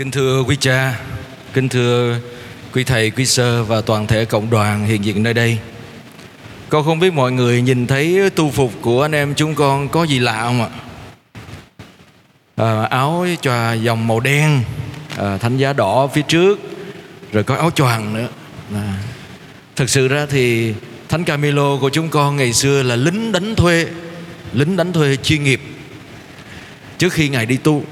Kính thưa quý cha, kính thưa quý thầy, quý sơ và toàn thể cộng đoàn hiện diện nơi đây. Con không biết mọi người nhìn thấy tu phục của anh em chúng con có gì lạ không ạ? À, áo cho dòng màu đen, à, thánh giá đỏ phía trước, rồi có áo choàng nữa. À. thật sự ra thì Thánh Camilo của chúng con ngày xưa là lính đánh thuê, lính đánh thuê chuyên nghiệp trước khi ngài đi tu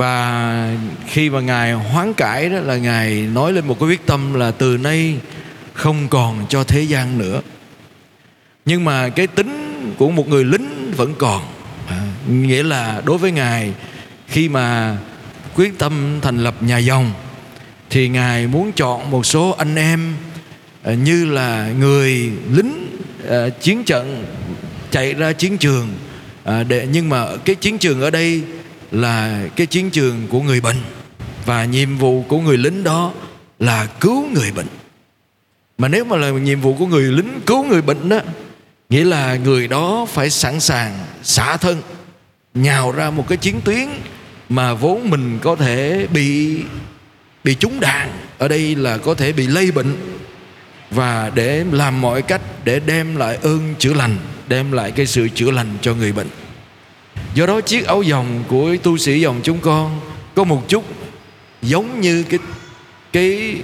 và khi mà ngài hoán cải đó là ngài nói lên một cái quyết tâm là từ nay không còn cho thế gian nữa. Nhưng mà cái tính của một người lính vẫn còn. À, nghĩa là đối với ngài khi mà quyết tâm thành lập nhà dòng thì ngài muốn chọn một số anh em à, như là người lính à, chiến trận chạy ra chiến trường. À, để nhưng mà cái chiến trường ở đây là cái chiến trường của người bệnh và nhiệm vụ của người lính đó là cứu người bệnh. Mà nếu mà là nhiệm vụ của người lính cứu người bệnh đó, nghĩa là người đó phải sẵn sàng, xả thân, nhào ra một cái chiến tuyến mà vốn mình có thể bị bị trúng đạn, ở đây là có thể bị lây bệnh, và để làm mọi cách để đem lại ơn chữa lành, đem lại cái sự chữa lành cho người bệnh do đó chiếc áo dòng của tu sĩ dòng chúng con có một chút giống như cái cái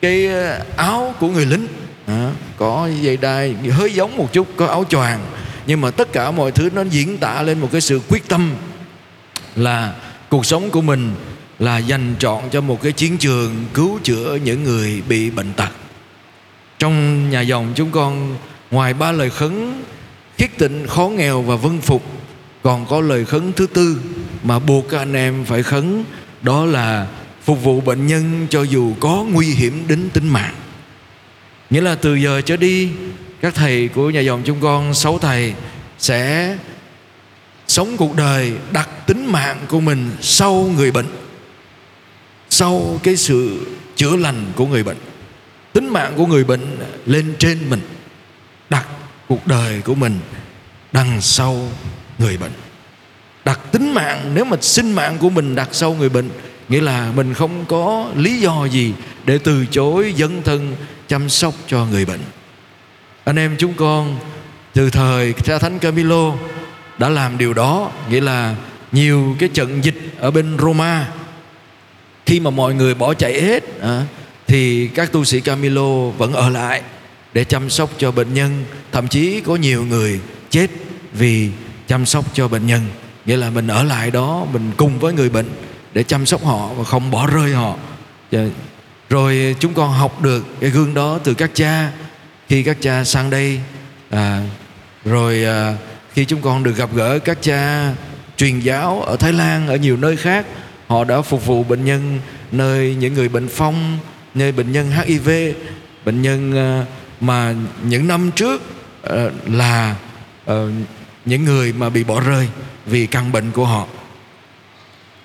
cái ờ, áo của người lính. À, có dây đai hơi giống một chút có áo choàng. Nhưng mà tất cả mọi thứ nó diễn tả lên một cái sự quyết tâm là cuộc sống của mình là dành trọn cho một cái chiến trường cứu chữa những người bị bệnh tật. Trong nhà dòng chúng con ngoài ba lời khấn khiết tịnh, khó nghèo và vân phục. Còn có lời khấn thứ tư mà buộc các anh em phải khấn, đó là phục vụ bệnh nhân cho dù có nguy hiểm đến tính mạng. Nghĩa là từ giờ trở đi, các thầy của nhà dòng chúng con, sáu thầy sẽ sống cuộc đời đặt tính mạng của mình sau người bệnh, sau cái sự chữa lành của người bệnh. Tính mạng của người bệnh lên trên mình, đặt cuộc đời của mình đằng sau người bệnh. Đặt tính mạng nếu mà sinh mạng của mình đặt sau người bệnh nghĩa là mình không có lý do gì để từ chối dấn thân chăm sóc cho người bệnh. Anh em chúng con từ thời cha thánh Camilo đã làm điều đó nghĩa là nhiều cái trận dịch ở bên Roma khi mà mọi người bỏ chạy hết à, thì các tu sĩ Camilo vẫn ở lại để chăm sóc cho bệnh nhân. Thậm chí có nhiều người chết vì chăm sóc cho bệnh nhân. Nghĩa là mình ở lại đó mình cùng với người bệnh để chăm sóc họ và không bỏ rơi họ. Dạ. Rồi chúng con học được cái gương đó từ các cha. Khi các cha sang đây à, rồi à, khi chúng con được gặp gỡ các cha truyền giáo ở Thái Lan ở nhiều nơi khác họ đã phục vụ bệnh nhân nơi những người bệnh phong nơi bệnh nhân HIV bệnh nhân à, mà những năm trước ờ, là ờ, những người mà bị bỏ rơi vì căn bệnh của họ.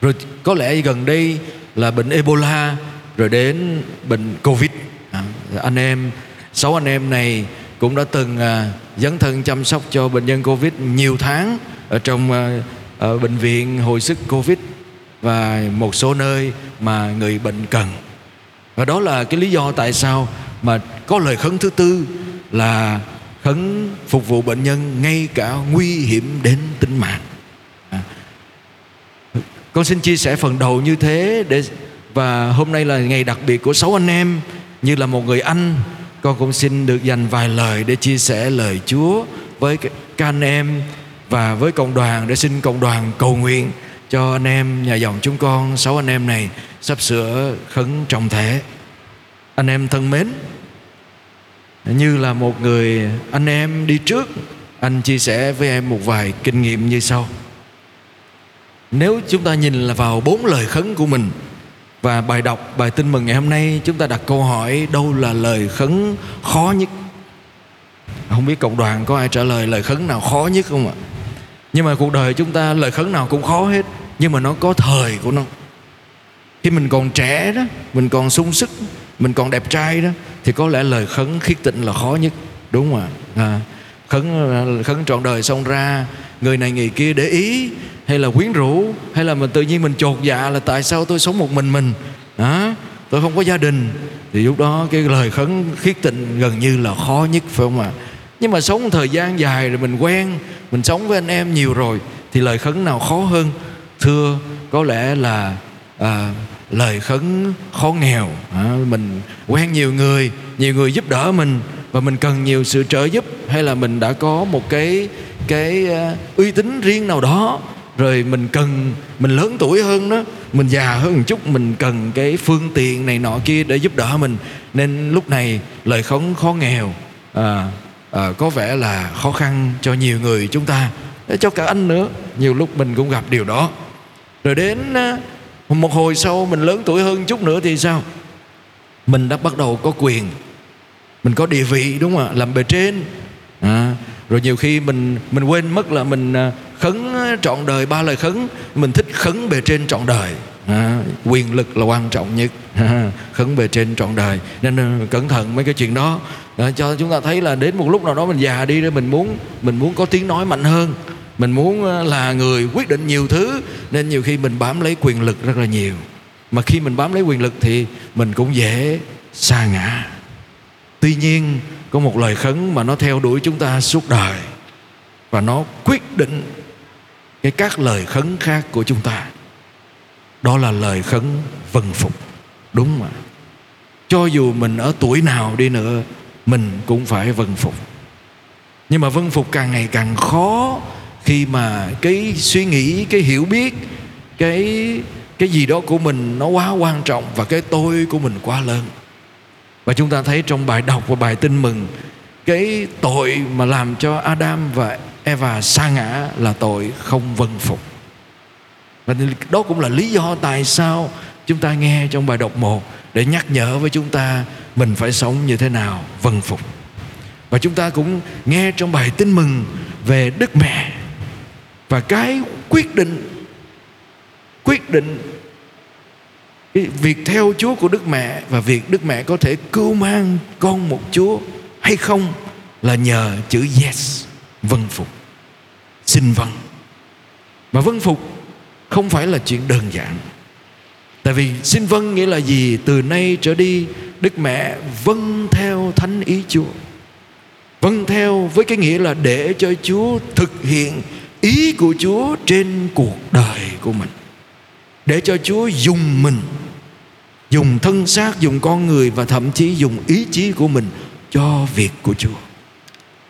Rồi có lẽ gần đây là bệnh Ebola rồi đến bệnh Covid. À, anh em sáu anh em này cũng đã từng à, dấn thân chăm sóc cho bệnh nhân Covid nhiều tháng ở trong à, ở bệnh viện hồi sức Covid và một số nơi mà người bệnh cần. Và đó là cái lý do tại sao mà có lời khấn thứ tư là khấn phục vụ bệnh nhân ngay cả nguy hiểm đến tính mạng. À. con xin chia sẻ phần đầu như thế để, và hôm nay là ngày đặc biệt của sáu anh em như là một người anh. Con cũng xin được dành vài lời để chia sẻ lời Chúa với các anh em và với cộng đoàn để xin cộng đoàn cầu nguyện cho anh em, nhà dòng chúng con, sáu anh em này sắp sửa khấn trọng thể anh em thân mến như là một người anh em đi trước, anh chia sẻ với em một vài kinh nghiệm như sau. Nếu chúng ta nhìn là vào bốn lời khấn của mình, và bài đọc, bài tin mừng ngày hôm nay, chúng ta đặt câu hỏi, đâu là lời khấn khó nhất? Không biết cộng đoàn có ai trả lời lời khấn nào khó nhất không ạ? Nhưng mà cuộc đời chúng ta lời khấn nào cũng khó hết, nhưng mà nó có thời của nó khi mình còn trẻ đó mình còn sung sức mình còn đẹp trai đó thì có lẽ lời khấn khiết tịnh là khó nhất. Đúng không ạ? À, khấn khấn trọn đời xong ra người này người kia để ý hay là quyến rũ hay là mình tự nhiên mình chột dạ là tại sao tôi sống một mình mình? Đó tôi không có gia đình. Thì lúc đó cái lời khấn khiết tịnh gần như là khó nhất phải không ạ? Nhưng mà sống thời gian dài rồi mình quen mình sống với anh em nhiều rồi thì lời khấn nào khó hơn? Thưa có lẽ là à, lời khấn khó nghèo. À, mình quen nhiều người nhiều người giúp đỡ mình và mình cần nhiều sự trợ giúp hay là mình đã có một cái cái uh, uy tín riêng nào đó rồi mình cần mình lớn tuổi hơn đó mình già hơn một chút mình cần cái phương tiện này nọ kia để giúp đỡ mình. Nên lúc này lời khấn khó nghèo à, à, có vẻ là khó khăn cho nhiều người chúng ta cho cả anh nữa. Nhiều lúc mình cũng gặp điều đó. Rồi đến à, một hồi sau mình lớn tuổi hơn chút nữa thì sao? Mình đã bắt đầu có quyền. Mình có địa vị đúng không ạ? Làm bề trên. À, rồi nhiều khi mình mình quên mất là mình à, khấn trọn đời ba lời khấn. Mình thích khấn bề trên trọn đời. À, quyền lực là quan trọng nhất. À, khấn bề trên trọn đời. Nên cẩn thận mấy cái chuyện đó. À, cho chúng ta thấy là đến một lúc nào đó mình già đi rồi mình muốn mình muốn có tiếng nói mạnh hơn mình muốn ờ, là người quyết định nhiều thứ, nên nhiều khi mình bám lấy quyền lực rất là nhiều. Mà khi mình bám lấy quyền lực thì mình cũng dễ sa ngã. Tuy nhiên, có một lời khấn mà nó theo đuổi chúng ta suốt đời, và nó quyết định cái các lời khấn khác của chúng ta. Đó là lời khấn vâng phục, đúng mà cho dù mình ở tuổi nào đi nữa, mình cũng phải vâng phục. Nhưng mà vâng phục càng ngày càng khó khi mà cái suy nghĩ, cái hiểu biết, cái cái gì đó của mình nó quá quan trọng và cái tôi của mình quá lớn. Và chúng ta thấy trong bài đọc và bài tin mừng, cái tội mà làm cho Adam và Eva sa ngã là tội không vâng phục. Và đó cũng là lý do tại sao chúng ta nghe trong bài đọc một để nhắc nhở với chúng ta mình phải sống như thế nào vâng phục. Và chúng ta cũng nghe trong bài tin mừng về đức mẹ và cái quyết định quyết định cái việc theo Chúa của Đức Mẹ và việc Đức Mẹ có thể cưu mang con một Chúa hay không là nhờ chữ yes vâng phục, xin vâng. Mà vâng phục không phải là chuyện đơn giản. Tại vì xin vâng nghĩa là gì? Từ nay trở đi, đức mẹ vâng theo thánh ý chúa. Vâng theo với cái nghĩa là để cho chúa thực hiện ý của chúa trên cuộc đời của mình, để cho chúa dùng mình, dùng thân xác, dùng con người và thậm chí dùng ý chí của mình cho việc của chúa.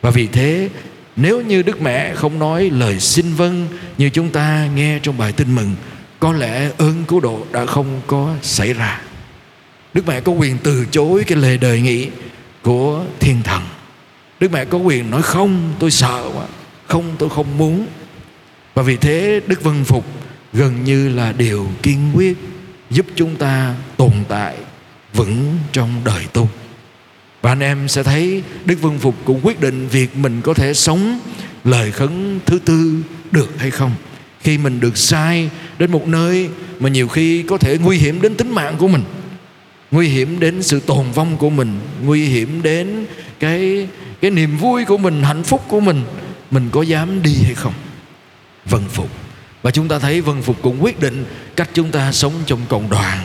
Và vì thế, nếu như đức mẹ không nói lời xin vâng như chúng ta nghe trong bài tin mừng, có lẽ ơn cứu độ đã không có xảy ra. Đức mẹ có quyền từ chối cái lời đề nghị của thiên thần. Đức mẹ có quyền nói, không, tôi sợ quá, không, tôi không muốn và vì thế đức vân phục gần như là điều kiên quyết giúp chúng ta tồn tại vững trong đời tu và anh em sẽ thấy Đức Vân Phục cũng quyết định việc mình có thể sống lời khấn thứ tư được hay không. Khi mình được sai đến một nơi mà nhiều khi có thể nguy hiểm đến tính mạng của mình, nguy hiểm đến sự tồn vong của mình, nguy hiểm đến cái cái niềm vui của mình, hạnh phúc của mình, mình có dám đi hay không? Vân phục. Và chúng ta thấy vân phục cũng quyết định cách chúng ta sống trong cộng đoàn.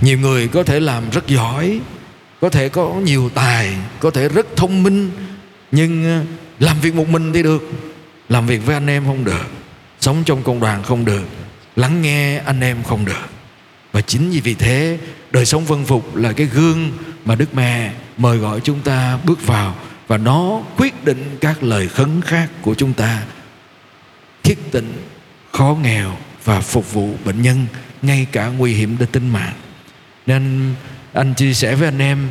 Nhiều người có thể làm rất giỏi, có thể có nhiều tài, có thể rất thông minh, nhưng ờ, làm việc một mình thì được, làm việc với anh em không được, sống trong cộng đoàn không được, lắng nghe anh em không được và chính vì vì thế, đời sống vân phục là cái gương mà đức mẹ mời gọi chúng ta bước vào, và nó quyết định các lời khấn khác của chúng ta thiết tịnh khó nghèo và phục vụ bệnh nhân ngay cả nguy hiểm đến tính mạng. Nên anh chia sẻ với anh em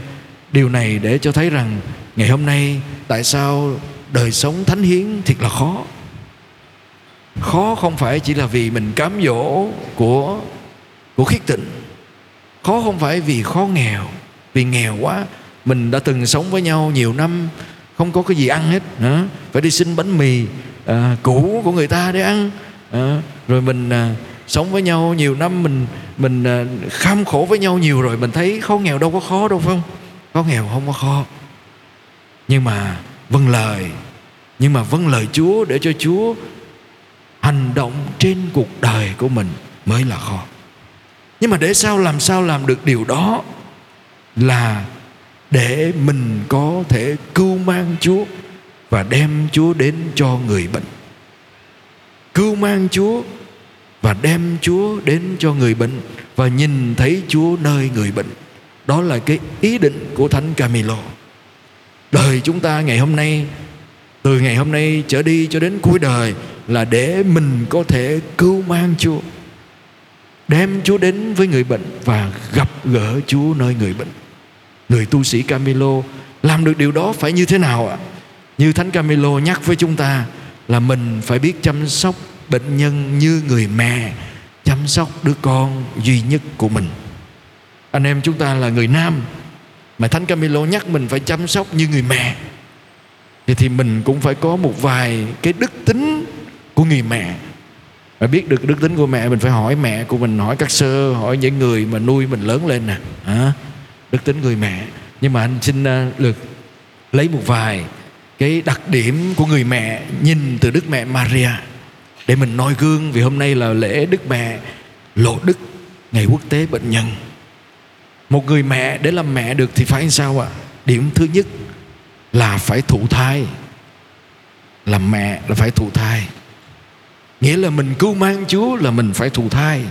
điều này để cho thấy rằng ngày hôm nay tại sao đời sống thánh hiến thiệt là khó. Khó không phải chỉ là vì mình cám dỗ của của khiết tịnh khó không phải vì khó nghèo, vì nghèo quá. Mình đã từng sống với nhau nhiều năm, không có cái gì ăn hết nữa phải đi xin bánh mì à, cũ của người ta để ăn. À, rồi mình à, sống với nhau nhiều năm mình mình à, kham khổ với nhau nhiều rồi mình thấy khó nghèo đâu có khó đâu phải không? Khó nghèo không có khó. Nhưng mà vâng lời nhưng mà vâng lời Chúa để cho Chúa hành động trên cuộc đời của mình mới là khó. Nhưng mà để sao làm sao làm được điều đó là để mình có thể cưu mang Chúa và đem Chúa đến cho người bệnh. Cưu mang Chúa và đem Chúa đến cho người bệnh và nhìn thấy Chúa nơi người bệnh. Đó là cái ý định của Thánh Camilo. Đời chúng ta ngày hôm nay, từ ngày hôm nay trở đi cho đến cuối đời là để mình có thể cứu mang Chúa, đem Chúa đến với người bệnh và gặp gỡ Chúa nơi người bệnh. Người tu sĩ Camilo làm được điều đó phải như thế nào ạ? Như Thánh Camilo nhắc với chúng ta là mình phải biết chăm sóc bệnh nhân như người mẹ chăm sóc đứa con duy nhất của mình. Anh em chúng ta là người nam mà Thánh Camilo nhắc mình phải chăm sóc như người mẹ. Thì thì mình cũng phải có một vài cái đức tính của người mẹ. Và biết được đức tính của mẹ mình phải hỏi mẹ của mình hỏi các sơ hỏi những người mà nuôi mình lớn lên nè. À, đức tính người mẹ. Nhưng mà anh xin à, uh, được lấy một vài cái đặc điểm của người mẹ nhìn từ đức mẹ Maria để mình noi gương vì hôm nay là lễ đức mẹ lộ đức, ngày quốc tế bệnh nhân. Một người mẹ để làm mẹ được thì phải sao ạ? Điểm thứ nhất là phải thụ thai. Làm mẹ là phải thụ thai. Nghĩa là mình cứu mang chúa là mình phải thụ thai.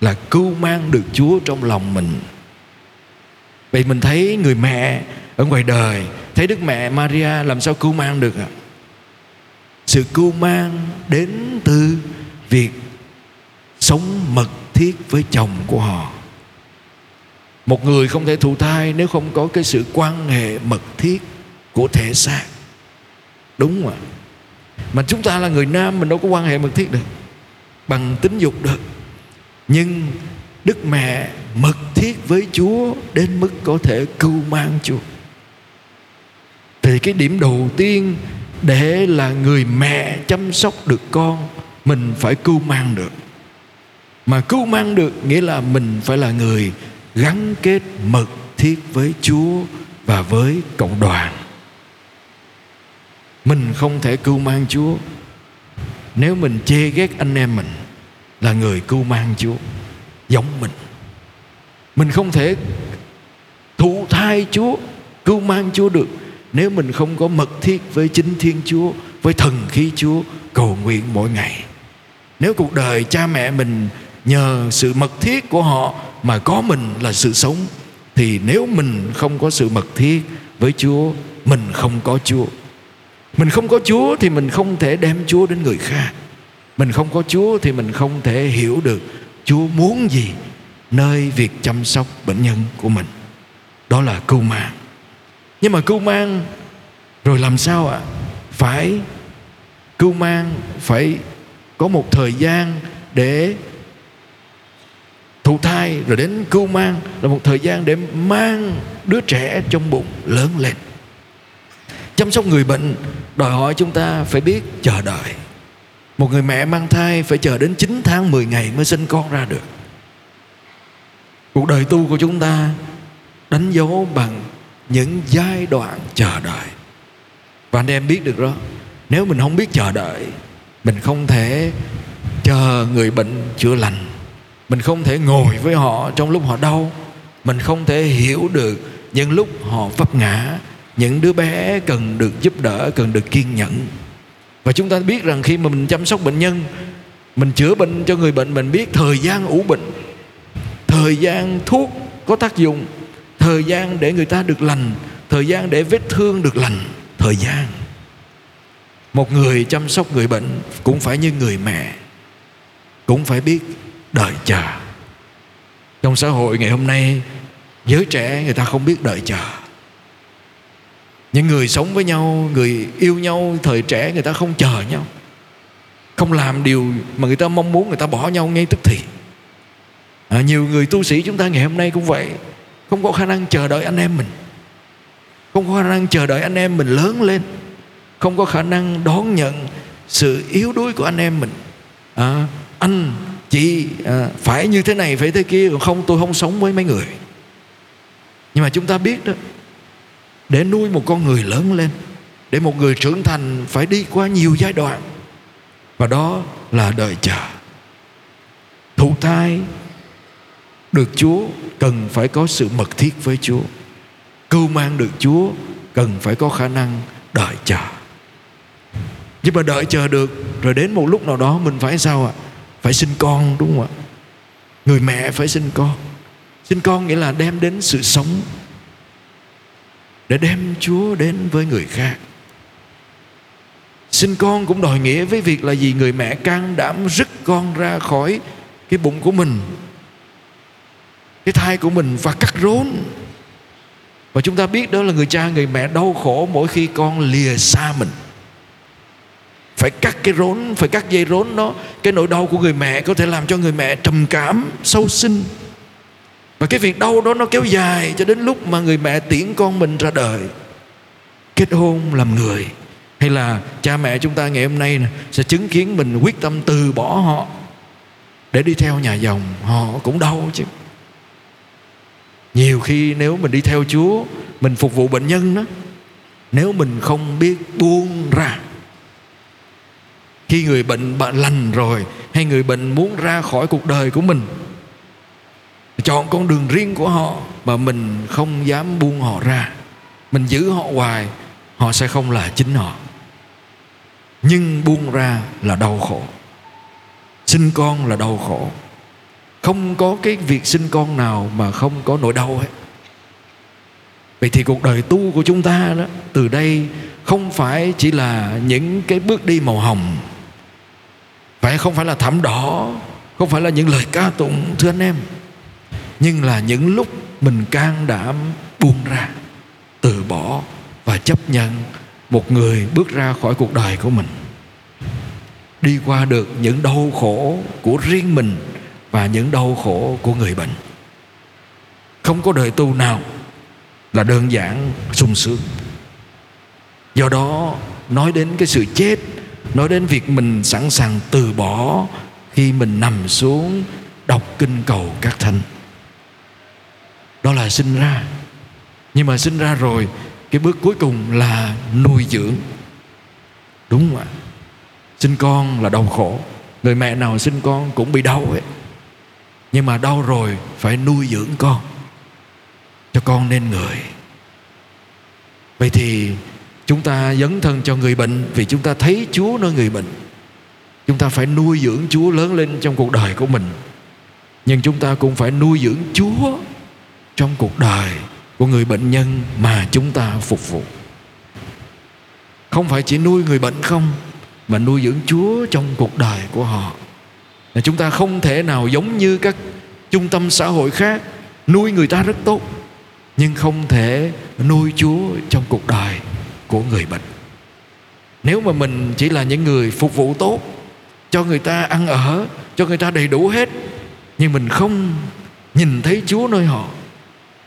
Là cứu mang được chúa trong lòng mình. Vậy mình thấy người mẹ ở ngoài đời thấy đức mẹ maria làm sao cưu mang được ạ? Sự cưu mang đến từ việc sống mật thiết với chồng của họ. Một người không thể thụ thai nếu không có cái sự quan hệ mật thiết của thể xác. Đúng không ạ. Mà chúng ta là người nam, mình đâu có quan hệ mật thiết được. Bằng tính dục được. Nhưng đức mẹ mật thiết với chúa đến mức có thể cưu mang chúa thì cái điểm đầu tiên để là người mẹ chăm sóc được con, mình phải cưu mang được. Mà cưu mang được nghĩa là mình phải là người gắn kết mật thiết với chúa và với cộng đoàn. Mình không thể cưu mang Chúa. Nếu mình chê ghét anh em mình là người cưu mang Chúa, giống mình. Mình không thể thụ thai Chúa, cưu mang Chúa được nếu mình không có mật thiết với chính Thiên Chúa, với thần khí Chúa, cầu nguyện mỗi ngày. Nếu cuộc đời cha mẹ mình nhờ sự mật thiết của họ mà có mình là sự sống, thì nếu mình không có sự mật thiết với Chúa, mình không có Chúa. Mình không có Chúa thì mình không thể đem Chúa đến người khác. Mình không có Chúa thì mình không thể hiểu được Chúa muốn gì Nơi việc chăm sóc bệnh nhân của mình. Đó là cưu mang nhưng mà cưu mang, Rồi làm sao ạ? Phải cưu mang, Phải có một thời gian Để thụ thai, Rồi đến cưu mang Là một thời gian để mang đứa trẻ trong bụng lớn lên. Chăm sóc người bệnh, đòi hỏi chúng ta phải biết chờ đợi. Một người mẹ mang thai phải chờ đến 9 tháng 10 ngày mới sinh con ra được. Cuộc đời tu của chúng ta đánh dấu bằng những giai đoạn chờ đợi. Và anh em biết được đó, nếu mình không biết chờ đợi, mình không thể chờ người bệnh chữa lành. Mình không thể ngồi với họ trong lúc họ đau. Mình không thể hiểu được những lúc họ vấp ngã, những đứa bé cần được giúp đỡ, cần được kiên nhẫn. Và chúng ta biết rằng khi mà mình chăm sóc bệnh nhân, mình chữa bệnh cho người bệnh, mình biết thời gian ủ bệnh, thời gian thuốc có tác dụng thời gian để người ta được lành thời gian để vết thương được lành thời gian. Một người chăm sóc người bệnh cũng phải như người mẹ cũng phải biết đợi chờ. Trong xã hội ngày hôm nay giới trẻ người ta không biết đợi chờ. Những người sống với nhau người yêu nhau thời trẻ người ta không chờ nhau. Không làm điều mà người ta mong muốn người ta bỏ nhau ngay tức thì. À, nhiều người tu sĩ chúng ta ngày hôm nay cũng vậy không có khả năng chờ đợi anh em mình. Không có khả năng chờ đợi anh em mình lớn lên. Không có khả năng đón nhận sự yếu đuối của anh em mình. À, anh chị à, phải như thế này phải thế kia còn không tôi không sống với mấy người. Nhưng mà chúng ta biết đó để nuôi một con người lớn lên để một người trưởng thành phải đi qua nhiều giai đoạn. Và đó là đợi chờ. Thụ thai được Chúa, cần phải có sự mật thiết với Chúa. Cưu mang được Chúa, cần phải có khả năng đợi chờ. Nhưng mà đợi chờ được, rồi đến một lúc nào đó mình phải sao ạ? Phải sinh con, đúng không ạ? Người mẹ phải sinh con. Sinh con nghĩa là đem đến sự sống để đem Chúa đến với người khác. Sinh con cũng đòi nghĩa với việc là gì? Người mẹ can đảm rứt con ra khỏi cái bụng của mình cái thai của mình và cắt rốn. Và chúng ta biết đó là người cha, người mẹ đau khổ mỗi khi con lìa xa mình. Phải cắt cái rốn, phải cắt dây rốn đó. Cái nỗi đau của người mẹ có thể làm cho người mẹ trầm cảm, sâu sinh. Và cái việc đau đó nó kéo dài cho đến lúc mà người mẹ tiễn con mình ra đời. Kết hôn làm người. Hay là cha mẹ chúng ta ngày hôm nay sẽ chứng kiến mình quyết tâm từ bỏ họ để đi theo nhà dòng. Họ cũng đau chứ nhiều khi nếu mình đi theo chúa, mình phục vụ bệnh nhân đó, nếu mình không biết buông ra, khi người bệnh bạn lành rồi, hay người bệnh muốn ra khỏi cuộc đời của mình, chọn con đường riêng của họ mà mình không dám buông họ ra, mình giữ họ hoài, họ sẽ không là chính họ. Nhưng buông ra là đau khổ. Sinh con là đau khổ không có cái việc sinh con nào mà không có nỗi đau hết. Vậy thì cuộc đời tu của chúng ta đó, từ đây không phải chỉ là những cái bước đi màu hồng. Phải không phải là thảm đỏ, không phải là những lời ca tụng, thưa anh em. Nhưng là những lúc mình can đảm buông ra, từ bỏ và chấp nhận một người bước ra khỏi cuộc đời của mình. Đi qua được những đau khổ của riêng mình và những đau khổ của người bệnh. Không có đời tu nào là đơn giản sung sướng. Do đó, nói đến cái sự chết, nói đến việc mình sẵn sàng từ bỏ khi mình nằm xuống đọc kinh cầu các thánh. Đó là sinh ra. Nhưng mà sinh ra rồi, cái bước cuối cùng là nuôi dưỡng. Đúng không ạ? Sinh con là đau khổ. Người mẹ nào sinh con cũng bị đau ấy nhưng mà đau rồi, phải nuôi dưỡng con, cho con nên người. Vậy thì chúng ta dấn thân cho người bệnh vì chúng ta thấy chúa nơi người bệnh. Chúng ta phải nuôi dưỡng chúa lớn lên trong cuộc đời của mình. Nhưng chúng ta cũng phải nuôi dưỡng chúa trong cuộc đời của người bệnh nhân mà chúng ta phục vụ. Không phải chỉ nuôi người bệnh không, mà nuôi dưỡng chúa trong cuộc đời của họ là chúng ta không thể nào giống như các trung tâm xã hội khác, nuôi người ta rất tốt, nhưng không thể nuôi chúa trong cuộc đời của người bệnh. Nếu mà mình chỉ là những người phục vụ tốt, cho người ta ăn ở, cho người ta đầy đủ hết, nhưng mình không nhìn thấy chúa nơi họ,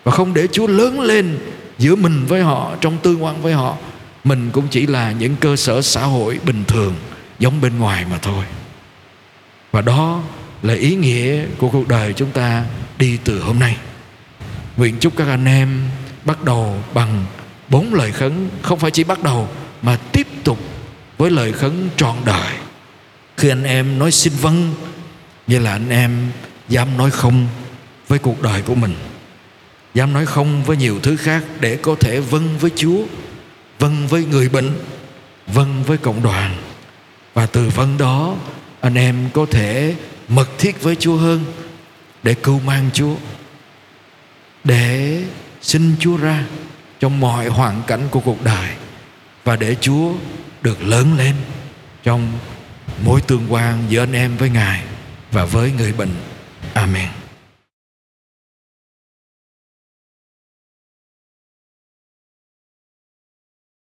và không để chúa lớn lên giữa mình với họ, trong tương quan với họ, mình cũng chỉ là những cơ sở xã hội bình thường, giống bên ngoài mà thôi và đó là ý nghĩa của cuộc đời chúng ta đi từ hôm nay. Nguyện chúc các anh em bắt đầu bằng bốn lời khấn, không phải chỉ bắt đầu, mà tiếp tục với lời khấn trọn đời. Khi anh em nói xin vâng như là anh em dám nói không với cuộc đời của mình. Dám nói không với nhiều thứ khác để có thể vâng với chúa vâng với người bệnh vâng với cộng đoàn. Và từ vâng đó anh em có thể mật thiết với chúa hơn để cưu mang chúa, để xin chúa ra trong mọi hoàn cảnh của cuộc đời và để chúa được lớn lên trong mối tương quan giữa anh em với ngài và với người bệnh. Amen.